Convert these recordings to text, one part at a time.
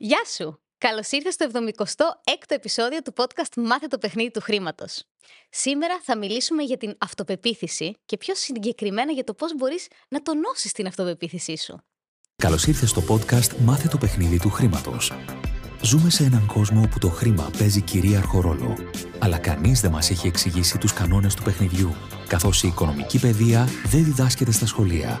Γεια σου! Καλώς ήρθες στο 76ο επεισόδιο του podcast Μάθε το παιχνίδι του χρήματος. Σήμερα θα μιλήσουμε για την αυτοπεποίθηση και πιο συγκεκριμένα για το πώς μπορείς να τονώσεις την αυτοπεποίθησή σου. Καλώς ήρθες στο podcast Μάθε το παιχνίδι του χρήματος. Ζούμε σε έναν κόσμο όπου το χρήμα παίζει κυρίαρχο ρόλο. Αλλά κανείς δεν μας έχει εξηγήσει τους κανόνες του παιχνιδιού, καθώς η οικονομική παιδεία δεν διδάσκεται στα σχολεία.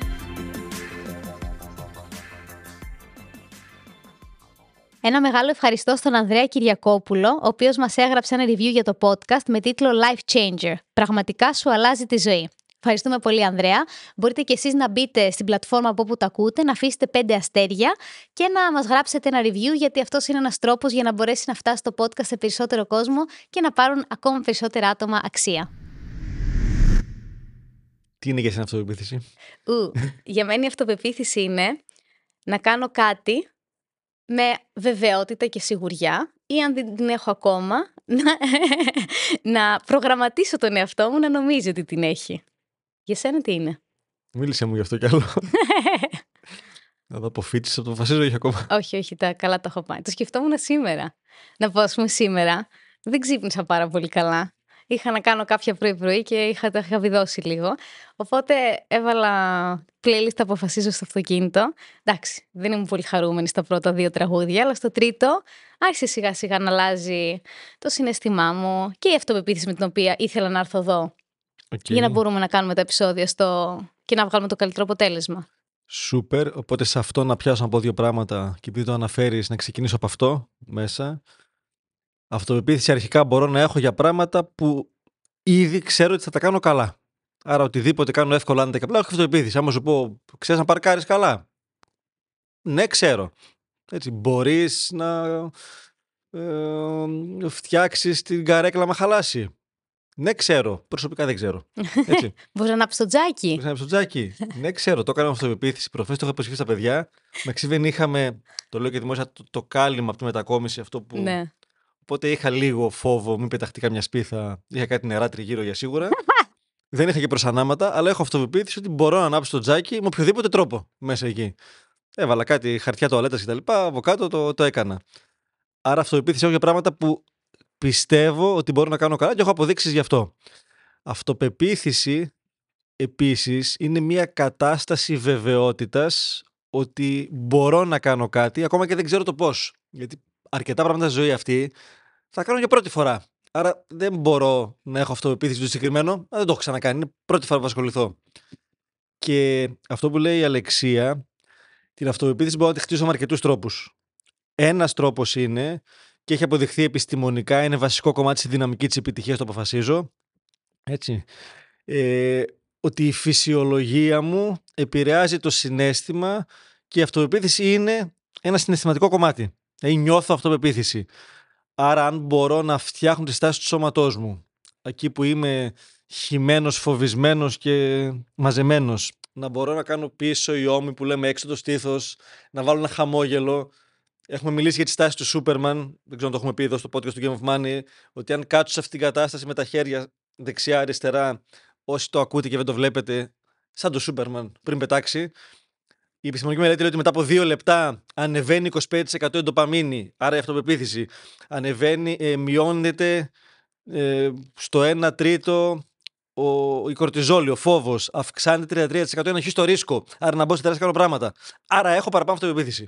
Ένα μεγάλο ευχαριστώ στον Ανδρέα Κυριακόπουλο, ο οποίος μας έγραψε ένα review για το podcast με τίτλο Life Changer. Πραγματικά σου αλλάζει τη ζωή. Ευχαριστούμε πολύ, Ανδρέα. Μπορείτε και εσείς να μπείτε στην πλατφόρμα από όπου τα ακούτε, να αφήσετε πέντε αστέρια και να μας γράψετε ένα review, γιατί αυτός είναι ένας τρόπος για να μπορέσει να φτάσει το podcast σε περισσότερο κόσμο και να πάρουν ακόμα περισσότερα άτομα αξία. Τι είναι για σένα αυτοπεποίθηση; Ου, για μένα η αυτοπεποίθηση είναι να κάνω κάτι με βεβαιότητα και σιγουριά ή αν δεν την έχω ακόμα, να, να προγραμματίσω τον εαυτό μου να νομίζει ότι την έχει. Για σένα τι είναι; Μίλησε μου γι' αυτό κι άλλο. Να δω αποφύτεις, το αποφασίζω όχι ακόμα. όχι, όχι, τα καλά το έχω πάει. Το σκεφτόμουν σήμερα. Να πω, ας πούμε, σήμερα δεν ξύπνησα πάρα πολύ καλά είχα να κάνω κάποια πρωί-πρωί και είχα, τα είχα βιδώσει λίγο. Οπότε έβαλα playlist αποφασίζω στο αυτοκίνητο. Εντάξει, δεν ήμουν πολύ χαρούμενη στα πρώτα δύο τραγούδια, αλλά στο τρίτο άρχισε σιγά σιγά να αλλάζει το συναισθημά μου και η αυτοπεποίθηση με την οποία ήθελα να έρθω εδώ. Okay. Για να μπορούμε να κάνουμε τα επεισόδια στο... και να βγάλουμε το καλύτερο αποτέλεσμα. Σούπερ. Οπότε σε αυτό να πιάσω από δύο πράγματα και επειδή το αναφέρεις, να ξεκινήσω από αυτό μέσα. Αυτοπεποίθηση αρχικά μπορώ να έχω για πράγματα που ήδη ξέρω ότι θα τα κάνω καλά. Άρα οτιδήποτε κάνω εύκολα, αν δεν απλά έχω αυτοπεποίθηση. Άμα σου πω, ξέρεις να παρκάρεις καλά. Ναι, ξέρω. Έτσι, μπορείς να ε, φτιάξεις την καρέκλα με χαλάσει. Ναι, ξέρω. Προσωπικά δεν ξέρω. Έτσι. Μπορείς να ανάψεις το τζάκι. Μπορείς να ανάψεις το τζάκι. ναι, ξέρω. Το έκανα με αυτοπεποίθηση. Προφέ το είχα προσχεθεί στα παιδιά. Με δεν είχαμε, το λέω και δημόσια, το, το κάλυμα από τη μετακόμιση, αυτό που Ναι. Οπότε είχα λίγο φόβο, μην πεταχτεί καμιά σπίθα. Είχα κάτι νερά τριγύρω για σίγουρα. Δεν είχα και προσανάματα, αλλά έχω αυτοπεποίθηση ότι μπορώ να ανάψω το τζάκι με οποιοδήποτε τρόπο μέσα εκεί. Έβαλα κάτι χαρτιά τοαλέτα κτλ. Από κάτω το, το έκανα. Άρα αυτοπεποίθηση έχω για πράγματα που πιστεύω ότι μπορώ να κάνω καλά και έχω αποδείξεις γι' αυτό. Αυτοπεποίθηση επίσης είναι μια κατάσταση βεβαιότητας ότι μπορώ να κάνω κάτι ακόμα και δεν ξέρω το πώς. Γιατί αρκετά πράγματα στη ζωή αυτή θα κάνω για πρώτη φορά. Άρα δεν μπορώ να έχω αυτοπεποίθηση στο συγκεκριμένο. Δεν το έχω ξανακάνει. Είναι πρώτη φορά που ασχοληθώ. Και αυτό που λέει η Αλεξία, την αυτοπεποίθηση μπορώ να τη χτίσω με αρκετούς τρόπους. Ένας τρόπος είναι, και έχει αποδειχθεί επιστημονικά, είναι βασικό κομμάτι στη δυναμική της επιτυχίας, το αποφασίζω. Έτσι. Ε, ότι η φυσιολογία μου επηρεάζει το συνέστημα και η αυτοπεποίθηση είναι ένα συναισθηματικό κομμάτι. Δηλαδή νιώθω αυτοπεποίθηση. Άρα αν μπορώ να φτιάχνω τη στάση του σώματός μου, εκεί που είμαι χυμένος, φοβισμένος και μαζεμένος, να μπορώ να κάνω πίσω οι ώμοι που λέμε έξω το στήθος, να βάλω ένα χαμόγελο. Έχουμε μιλήσει για τη στάση του Σούπερμαν, δεν ξέρω αν το έχουμε πει εδώ στο podcast του Game of Money, ότι αν κάτσω σε αυτήν την κατάσταση με τα χέρια δεξιά-αριστερά, όσοι το ακούτε και δεν το βλέπετε, σαν το Σούπερμαν πριν πετάξει, η επιστημονική μελέτη λέει ότι μετά από δύο λεπτά ανεβαίνει 25% η ντοπαμίνη, άρα η αυτοπεποίθηση. Ανεβαίνει, ε, μειώνεται ε, στο 1 τρίτο ο, η κορτιζόλη, ο φόβος. Αυξάνεται 33% ένα το ρίσκο. Άρα να μπω σε τεράστια κάνω πράγματα. Άρα έχω παραπάνω αυτοπεποίθηση.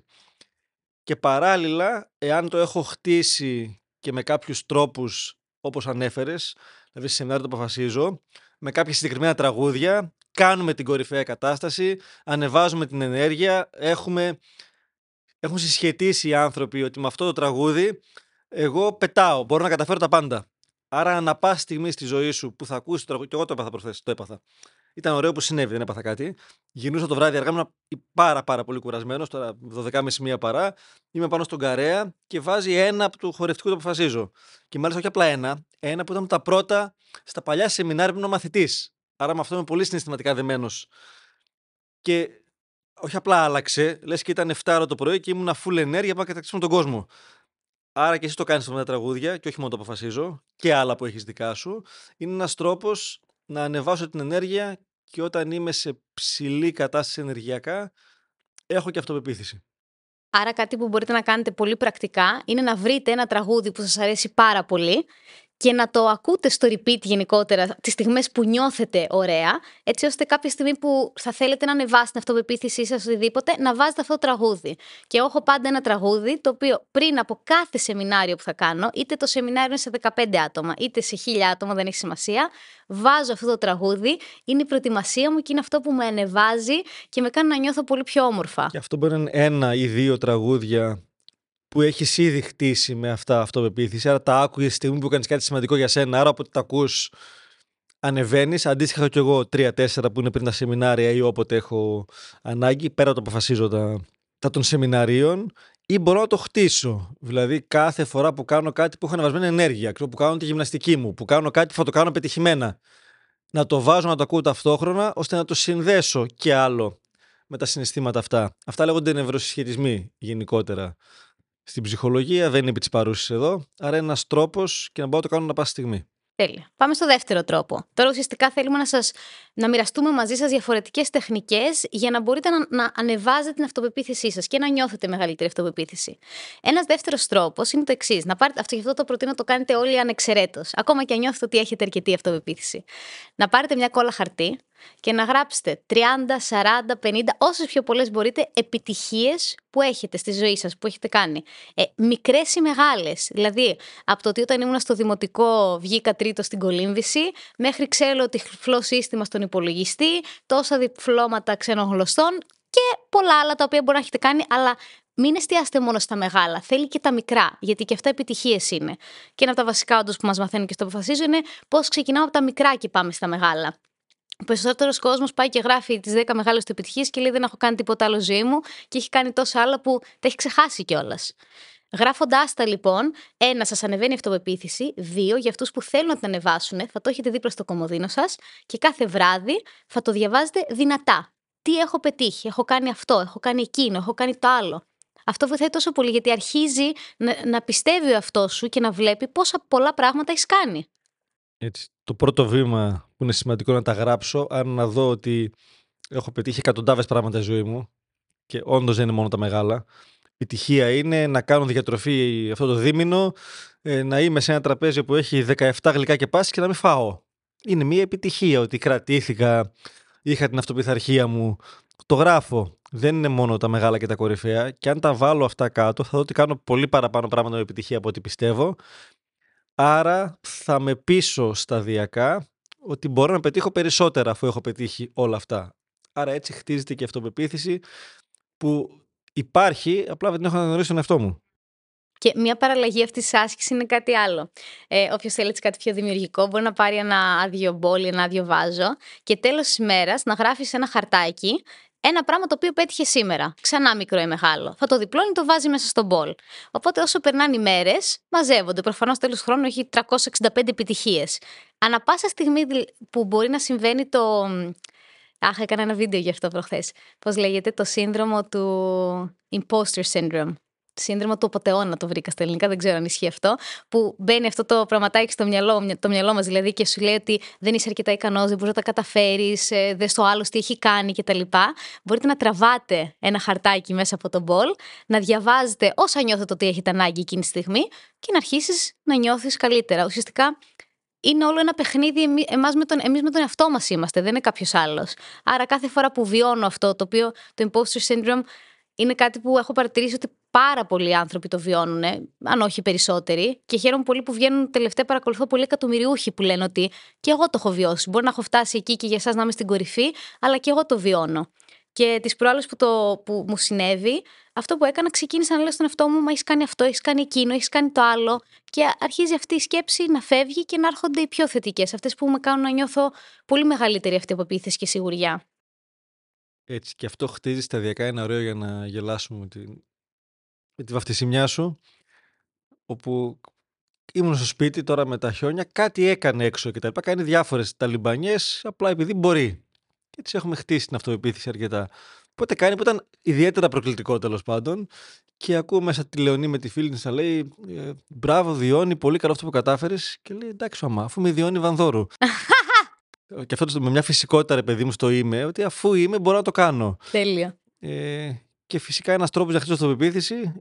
Και παράλληλα, εάν το έχω χτίσει και με κάποιους τρόπους όπως ανέφερες, δηλαδή σε σεμινάριο το αποφασίζω, με κάποια συγκεκριμένα τραγούδια, κάνουμε την κορυφαία κατάσταση, ανεβάζουμε την ενέργεια, έχουμε, έχουν συσχετήσει οι άνθρωποι ότι με αυτό το τραγούδι εγώ πετάω, μπορώ να καταφέρω τα πάντα. Άρα, ανά πάση στιγμή στη ζωή σου που θα ακούσεις το τραγούδι, και εγώ το έπαθα προχθές, το έπαθα. Ήταν ωραίο που συνέβη, δεν έπαθα κάτι. Γυρνούσα το βράδυ αργά, ήμουν πάρα, πάρα πολύ κουρασμένος. Τώρα 12.30 μία παρά. Είμαι πάνω στον καρέα και βάζει ένα από το χορευτικό το αποφασίζω. Και μάλιστα όχι απλά ένα, ένα που ήταν τα πρώτα στα παλιά σεμινάρια που ήμουν μαθητής. Άρα με αυτό είμαι πολύ συναισθηματικά δεμένος. Και όχι απλά άλλαξε, λες και ήταν 7 το πρωί και ήμουν full ενέργεια para κατακτήσουμε τον κόσμο. Άρα και εσύ το κάνεις με τα τραγούδια, και όχι μόνο το αποφασίζω, και άλλα που έχεις δικά σου. Είναι ένας τρόπος να ανεβάσω την ενέργεια και όταν είμαι σε ψηλή κατάσταση ενεργειακά, έχω και αυτοπεποίθηση. Άρα κάτι που μπορείτε να κάνετε πολύ πρακτικά είναι να βρείτε ένα τραγούδι που σας αρέσει πάρα πολύ και να το ακούτε στο repeat γενικότερα τις στιγμές που νιώθετε ωραία, έτσι ώστε κάποια στιγμή που θα θέλετε να ανεβάσετε την αυτοπεποίθησή σας οτιδήποτε, να βάζετε αυτό το τραγούδι. Και έχω πάντα ένα τραγούδι το οποίο πριν από κάθε σεμινάριο που θα κάνω, είτε το σεμινάριο είναι σε 15 άτομα, είτε σε 1000 άτομα, δεν έχει σημασία, βάζω αυτό το τραγούδι, είναι η προετοιμασία μου και είναι αυτό που με ανεβάζει και με κάνει να νιώθω πολύ πιο όμορφα. Και αυτό μπορεί να είναι ένα ή δύο τραγούδια που έχεις ήδη χτίσει με αυτά αυτοπεποίθηση. Άρα τα άκουγες στη στιγμή που κάνει κάτι σημαντικό για σένα. Άρα όποτε τα ακούς, ανεβαίνεις. Αντίστοιχα έχω κι εγώ τρία-τέσσερα που είναι πριν τα σεμινάρια ή όποτε έχω ανάγκη, πέρα από το αποφασίζω τα, τα των σεμιναρίων. Ή μπορώ να το χτίσω. Δηλαδή, κάθε φορά που κάνω κάτι που έχω ανεβασμένη ενέργεια, που κάνω τη γυμναστική μου, που κάνω κάτι που θα το κάνω πετυχημένα, να το βάζω να το ακούω ταυτόχρονα, ώστε να το συνδέσω και άλλο με τα συναισθήματα αυτά. Αυτά λέγονται νευροσυσχετισμοί γενικότερα στην ψυχολογία, δεν είναι επί της παρούσης εδώ. Άρα είναι ένας τρόπος και να μπορώ να το κάνω να πάσα στιγμή. Τέλεια. Πάμε στο δεύτερο τρόπο. Τώρα ουσιαστικά θέλουμε να, σας, να μοιραστούμε μαζί σας διαφορετικές τεχνικές για να μπορείτε να, να ανεβάζετε την αυτοπεποίθησή σας και να νιώθετε μεγαλύτερη αυτοπεποίθηση. Ένας δεύτερος τρόπος είναι το εξής. Να πάρετε, αυτό, αυτό το προτείνω να το κάνετε όλοι ανεξαιρέτως, ακόμα και αν νιώθετε ότι έχετε αρκετή αυτοπεποίθηση. Να πάρετε μια κόλλα χαρτί και να γράψετε 30, 40, 50, όσες πιο πολλές μπορείτε επιτυχίες που έχετε στη ζωή σας, που έχετε κάνει. Ε, μικρές ή μεγάλες. Δηλαδή, από το ότι όταν ήμουν στο δημοτικό βγήκα τρίτο στην κολύμβηση, μέχρι ξέρω τυφλό σύστημα στον υπολογιστή, τόσα διπλώματα ξένων γλωστών και πολλά άλλα τα οποία μπορεί να έχετε κάνει, αλλά μην εστιάστε μόνο στα μεγάλα. Θέλει και τα μικρά, γιατί και αυτά επιτυχίες είναι. Και ένα από τα βασικά όντως που μας μαθαίνουν και στο αποφασίζω είναι πώς ξεκινάμε από τα μικρά και πάμε στα μεγάλα. Ο περισσότερος κόσμος πάει και γράφει τις 10 μεγάλες του επιτυχίες και λέει: Δεν έχω κάνει τίποτα άλλο ζωή μου και έχει κάνει τόσα άλλα που τα έχει ξεχάσει κιόλας. Γράφοντά τα λοιπόν, ένα, σας ανεβαίνει η αυτοπεποίθηση. Δύο, για αυτούς που θέλουν να την ανεβάσουν, θα το έχετε δίπλα στο κομμωδίνο σας και κάθε βράδυ θα το διαβάζετε δυνατά. Τι έχω πετύχει, έχω κάνει αυτό, έχω κάνει εκείνο, έχω κάνει το άλλο. Αυτό βοηθάει τόσο πολύ γιατί αρχίζει να, να πιστεύει ο αυτό σου και να βλέπει πόσα πολλά πράγματα έχεις κάνει. Έτσι, το πρώτο βήμα που είναι σημαντικό να τα γράψω, αν να δω ότι έχω πετύχει εκατοντάδες πράγματα στη ζωή μου και όντως δεν είναι μόνο τα μεγάλα. Επιτυχία είναι να κάνω διατροφή αυτό το δίμηνο, ε, να είμαι σε ένα τραπέζι που έχει 17 γλυκά και πάση και να μην φάω. Είναι μια επιτυχία ότι κρατήθηκα, είχα την αυτοπιθαρχία μου. Το γράφω. Δεν είναι μόνο τα μεγάλα και τα κορυφαία. Και αν τα βάλω αυτά κάτω, θα δω ότι κάνω πολύ παραπάνω πράγματα με επιτυχία από ό,τι πιστεύω. Άρα θα με πείσω σταδιακά ότι μπορώ να πετύχω περισσότερα αφού έχω πετύχει όλα αυτά. Άρα έτσι χτίζεται και αυτοπεποίθηση που υπάρχει, απλά δεν έχω αναγνωρίσει τον εαυτό μου. Και μια παραλλαγή αυτής της άσκησης είναι κάτι άλλο. Ε, Όποιος θέλει κάτι πιο δημιουργικό, μπορεί να πάρει ένα άδειο μπόλ, ένα άδειο βάζο και τέλος της ημέρα να γράφεις ένα χαρτάκι ένα πράγμα το οποίο πέτυχε σήμερα. Ξανά μικρό ή μεγάλο. Θα το διπλώνει, το βάζει μέσα στον μπολ. Οπότε όσο περνάνε οι μέρες, μαζεύονται. Προφανώς τέλος χρόνου έχει 365 επιτυχίες. Ανά πάσα στιγμή που μπορεί να συμβαίνει το. Αχ, έκανα ένα βίντεο γι' αυτό προχθές. Πώς λέγεται, το σύνδρομο του imposter syndrome σύνδρομο του Οποτεώνα το βρήκα στα ελληνικά, δεν ξέρω αν ισχύει αυτό. Που μπαίνει αυτό το πραγματάκι στο μυαλό, το μυαλό μας δηλαδή και σου λέει ότι δεν είσαι αρκετά ικανός, δεν μπορείς να τα καταφέρεις, ε, δες στο άλλο τι έχει κάνει κτλ. Μπορείτε να τραβάτε ένα χαρτάκι μέσα από τον μπολ, να διαβάζετε όσα νιώθετε ότι έχετε ανάγκη εκείνη τη στιγμή και να αρχίσεις να νιώθεις καλύτερα. Ουσιαστικά είναι όλο ένα παιχνίδι εμάς με τον, εμείς με τον εαυτό μας είμαστε, δεν είναι κάποιος άλλος. Άρα κάθε φορά που βιώνω αυτό, το οποίο το imposter syndrome είναι κάτι που έχω παρατηρήσει ότι πάρα πολλοί άνθρωποι το βιώνουν, αν όχι περισσότεροι. Και χαίρομαι πολύ που βγαίνουν τελευταία. Παρακολουθώ πολλοί εκατομμυριούχοι που λένε ότι και εγώ το έχω βιώσει. Μπορεί να έχω φτάσει εκεί και για εσάς να είμαι στην κορυφή, αλλά και εγώ το βιώνω. Και τις προάλλες που, που μου συνέβη, αυτό που έκανα, ξεκίνησα να λέω στον εαυτό μου: Μα έχεις κάνει αυτό, έχεις κάνει εκείνο, έχεις κάνει το άλλο. Και αρχίζει αυτή η σκέψη να φεύγει και να έρχονται οι πιο θετικές. Αυτές που με κάνουν να νιώθω πολύ μεγαλύτερη αυτοπεποίθηση και σιγουριά. Έτσι, και αυτό χτίζει σταδιακά ένα ωραίο για να γελάσουμε με τη, με τη βαφτισιμιά σου. Όπου ήμουν στο σπίτι τώρα με τα χιόνια, κάτι έκανε έξω και τα λοιπά. Κάνει διάφορες ταλιμπανιές, απλά επειδή μπορεί. Και έτσι έχουμε χτίσει την αυτοπεποίθηση αρκετά. Οπότε κάνει που ήταν ιδιαίτερα προκλητικό τέλος πάντων. Και ακούω μέσα τη Λεωνή με τη φίλη της να λέει: «Ε, Μπράβο, Διόνι, πολύ καλό αυτό που κατάφερες. Και λέει: Εντάξει, μαμά, αφού είμαι Διόνι Βανδόρου. και αυτό το- με μια φυσικότητα, ρε παιδί μου, στο είμαι, ότι αφού είμαι, μπορώ να το κάνω. Τέλεια. Ε, και φυσικά ένας τρόπος να χτίσω αυτοπεποίθηση.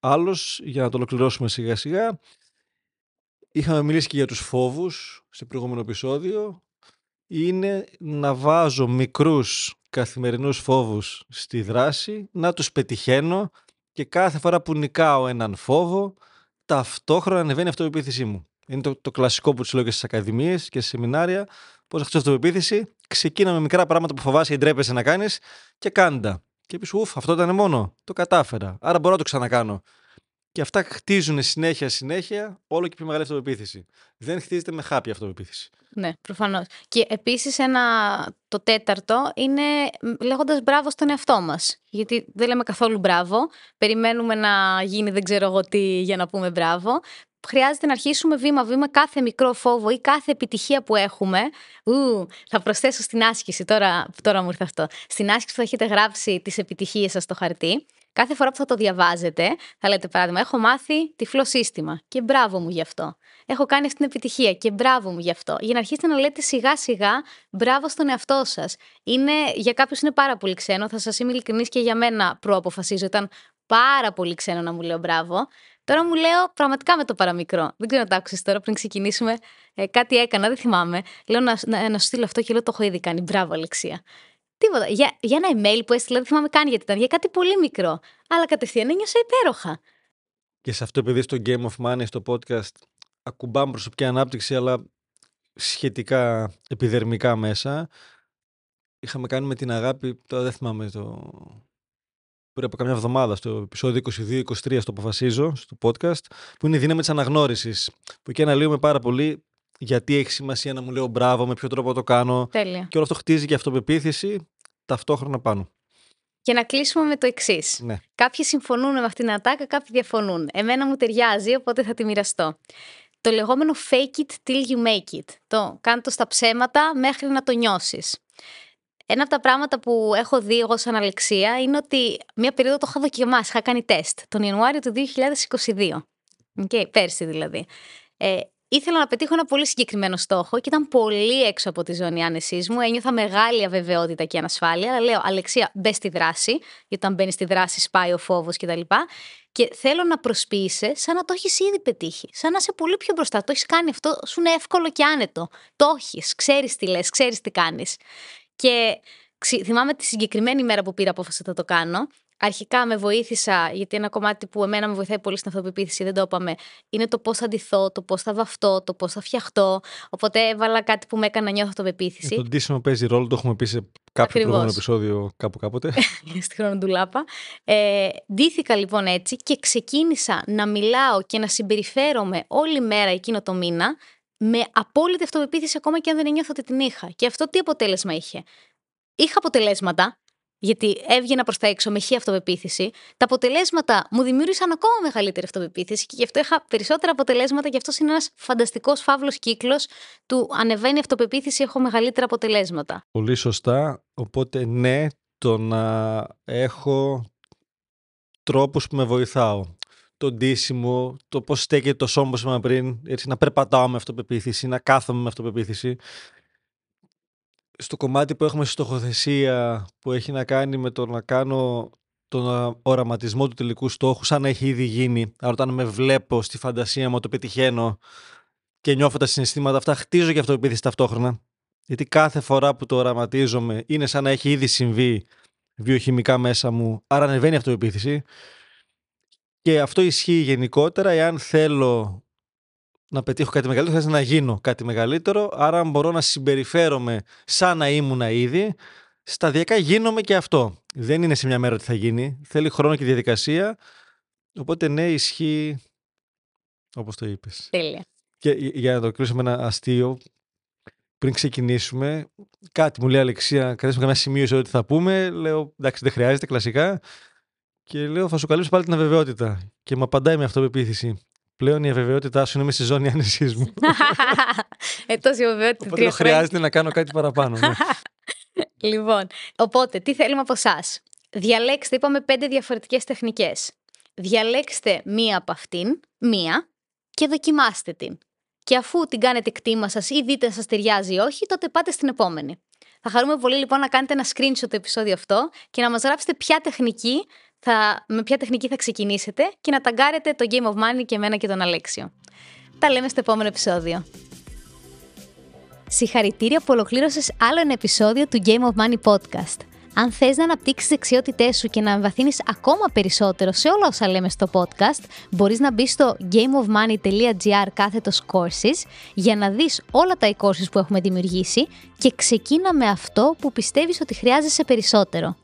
Άλλος, για να το ολοκληρώσουμε σιγά σιγά, είχαμε μιλήσει και για τους φόβους σε προηγούμενο επεισόδιο. Είναι να βάζω μικρούς καθημερινούς φόβους στη δράση, να τους πετυχαίνω και κάθε φορά που νικάω έναν φόβο, ταυτόχρονα ανεβαίνει η αυτοπεποίθησή μου. Είναι το, το κλασικό που τους λέω και στις ακαδημίες και σε σεμινάρια. Πώς να χτίσει αυτοπεποίθηση. Ξεκίνα με μικρά πράγματα που φοβάσαι ή ντρέπεσαι να κάνεις και κάντα. Και πει, Ουφ, αυτό ήταν μόνο. Το κατάφερα. Άρα μπορώ να το ξανακάνω. Και αυτά χτίζουν συνέχεια, συνέχεια όλο και πιο μεγάλη αυτοπεποίθηση. Δεν χτίζεται με χάπια αυτοπεποίθηση. Ναι, προφανώς. Και επίσης ένα. Το τέταρτο είναι λέγοντας μπράβο στον εαυτό μας. Γιατί δεν λέμε καθόλου μπράβο. Περιμένουμε να γίνει δεν ξέρω εγώ τι για να πούμε μπράβο. Χρειάζεται να αρχίσουμε βήμα-βήμα κάθε μικρό φόβο ή κάθε επιτυχία που έχουμε. Ου, θα προσθέσω στην άσκηση, τώρα, τώρα μου ήρθε αυτό. Στην άσκηση που θα έχετε γράψει τις επιτυχίες σας στο χαρτί, κάθε φορά που θα το διαβάζετε, θα λέτε παράδειγμα: Έχω μάθει τυφλό σύστημα και μπράβο μου γι' αυτό. Έχω κάνει αυτή την επιτυχία και μπράβο μου γι' αυτό. Για να αρχίσετε να λέτε σιγά σιγά μπράβο στον εαυτό σας. Για κάποιους είναι πάρα πολύ ξένο. Θα σας είμαι ειλικρινής και για μένα προαποφασίζω. Ήταν πάρα πολύ ξένο να μου λέω μπράβο. Τώρα μου λέω πραγματικά με το παραμικρό. Δεν ξέρω να το άκουσες τώρα πριν ξεκινήσουμε. Ε, κάτι έκανα, δεν θυμάμαι. Λέω να, να, να σου στείλω αυτό και λέω το έχω ήδη κάνει. Μπράβο, Αλεξία. Τίποτα. Για, για ένα email που έστειλα, δεν θυμάμαι καν γιατί ήταν. Για κάτι πολύ μικρό. Αλλά κατευθείαν ένιωσα υπέροχα. Και σε αυτό, επειδή στο Game of Money, στο podcast, ακουμπάμε προσωπική ανάπτυξη, αλλά σχετικά επιδερμικά μέσα. Είχαμε κάνει με την αγάπη, τώρα δεν θυμάμαι το. Πριν από καμιά εβδομάδα, στο επεισόδιο 22-23, στο αποφασίζω, στο podcast, που είναι η δύναμη της αναγνώρισης. Που εκεί αναλύουμε πάρα πολύ γιατί έχει σημασία να μου λέω μπράβο, με ποιο τρόπο το κάνω. Τέλεια. Και όλο αυτό χτίζει και αυτοπεποίθηση ταυτόχρονα πάνω. Και να κλείσουμε με το εξής. Ναι. Κάποιοι συμφωνούν με αυτήν την ατάκα, κάποιοι διαφωνούν. Εμένα μου ταιριάζει, οπότε θα τη μοιραστώ. Το λεγόμενο fake it till you make it. Το κάνω το στα ψέματα μέχρι να το νιώσεις. Ένα από τα πράγματα που έχω δει εγώ σαν Αλεξία είναι ότι μία περίοδο το είχα δοκιμάσει, είχα κάνει τεστ τον Ιανουάριο του 2022. Okay, πέρσι δηλαδή. Ε, ήθελα να πετύχω ένα πολύ συγκεκριμένο στόχο και ήταν πολύ έξω από τη ζώνη άνεσής μου. Ένιωθα μεγάλη αβεβαιότητα και ανασφάλεια. Αλλά λέω, Αλεξία, μπες στη δράση, γιατί όταν μπαίνεις στη δράση σπάει ο φόβος κτλ. Και θέλω να προσποιήσει σαν να το έχεις ήδη πετύχει. Σαν να είσαι πολύ πιο μπροστά. Το έχεις κάνει αυτό, σου είναι εύκολο και άνετο. Το έχεις, ξέρεις τι λες, ξέρεις τι κάνεις. Και θυμάμαι τη συγκεκριμένη μέρα που πήρα απόφαση να το κάνω. Αρχικά με βοήθησα, γιατί ένα κομμάτι που εμένα με βοηθάει πολύ στην αυτοπεποίθηση, δεν το είπαμε, είναι το πώς θα ντυθώ, το πώς θα βαφτώ, το πώς θα φτιαχτώ. Οπότε έβαλα κάτι που με έκανε να νιώθω αυτοπεποίθηση. Ε, το ντύσιμο παίζει ρόλο, το έχουμε πει σε κάποιο Ακριβώς. προηγούμενο επεισόδιο κάπου κάποτε. στη χρονοτουλάπα. Ε, ντύθηκα λοιπόν έτσι και ξεκίνησα να μιλάω και να συμπεριφέρομαι όλη μέρα εκείνο το μήνα με απόλυτη αυτοπεποίθηση ακόμα και αν δεν νιώθω ότι την είχα. Και αυτό τι αποτέλεσμα είχε; Είχα αποτελέσματα, γιατί έβγαινα προς τα έξω με χή αυτοπεποίθηση. Τα αποτελέσματα μου δημιούργησαν ακόμα μεγαλύτερη αυτοπεποίθηση και γι' αυτό είχα περισσότερα αποτελέσματα. Και αυτό είναι ένας φανταστικός φαύλος κύκλος του ανεβαίνει η αυτοπεποίθηση, έχω μεγαλύτερα αποτελέσματα. Πολύ σωστά. Οπότε ναι, το να έχω τρόπους που με βοηθάω. Το ντύσιμο, το πώς στέκεται το σώμα όπως είπαμε πριν, έτσι, να περπατάω με αυτοπεποίθηση, να κάθομαι με αυτοπεποίθηση. Στο κομμάτι που έχουμε στοχοθεσία, που έχει να κάνει με το να κάνω τον οραματισμό του τελικού στόχου, σαν να έχει ήδη γίνει. Άρα όταν με βλέπω στη φαντασία μου, το πετυχαίνω και νιώθω τα συναισθήματα αυτά, χτίζω και αυτοπεποίθηση ταυτόχρονα. Γιατί κάθε φορά που το οραματίζομαι είναι σαν να έχει ήδη συμβεί βιοχημικά μέσα μου, άρα ανεβαίνει η αυτοπεποίθηση. Και αυτό ισχύει γενικότερα εάν θέλω να πετύχω κάτι μεγαλύτερο, χρειάζεται να γίνω κάτι μεγαλύτερο. Άρα, αν μπορώ να συμπεριφέρομαι σαν να ήμουν ήδη, σταδιακά γίνομαι και αυτό. Δεν είναι σε μια μέρα ότι θα γίνει. Θέλει χρόνο και διαδικασία. Οπότε ναι, ισχύει όπως το είπες. Τέλεια. Και για να το κλείσω με ένα αστείο, πριν ξεκινήσουμε, κάτι μου λέει Αλεξία, κρατήσουμε καμιά σημείωση ότι θα πούμε. Λέω, εντάξει, δεν χρειάζεται, κλασικά. Και λέω, θα σου καλύψω πάλι την αβεβαιότητα. Και μου απαντάει με αυτοπεποίθηση. Πλέον η αβεβαιότητά σου είναι με στη ζώνη άνεσής μου. ε, τόση αβεβαιότητα. Οπότε χρειάζεται να κάνω κάτι παραπάνω. Ναι. λοιπόν, οπότε, τι θέλουμε από εσάς; Διαλέξτε, είπαμε, πέντε διαφορετικές τεχνικές. Διαλέξτε μία από αυτήν, μία, και δοκιμάστε την. Και αφού την κάνετε κτήμα σας ή δείτε αν σας ταιριάζει ή όχι, τότε πάτε στην επόμενη. Θα χαρούμε πολύ λοιπόν να κάνετε ένα screenshot το επεισόδιο αυτό και να μας γράψετε ποια τεχνική θα, με ποια τεχνική θα ξεκινήσετε και να ταγκάρετε το Game of Money και εμένα και τον Αλέξιο. Τα λέμε στο επόμενο επεισόδιο. Συγχαρητήρια που ολοκλήρωσες άλλο ένα επεισόδιο του Game of Money Podcast. Αν θες να αναπτύξεις δεξιότητές σου και να εμβαθύνεις ακόμα περισσότερο σε όλα όσα λέμε στο podcast, μπορείς να μπεις στο gameofmoney.gr κάθετος courses για να δεις όλα τα e-courses που έχουμε δημιουργήσει και ξεκίνα με αυτό που πιστεύεις ότι χρειάζεσαι περισσότερο.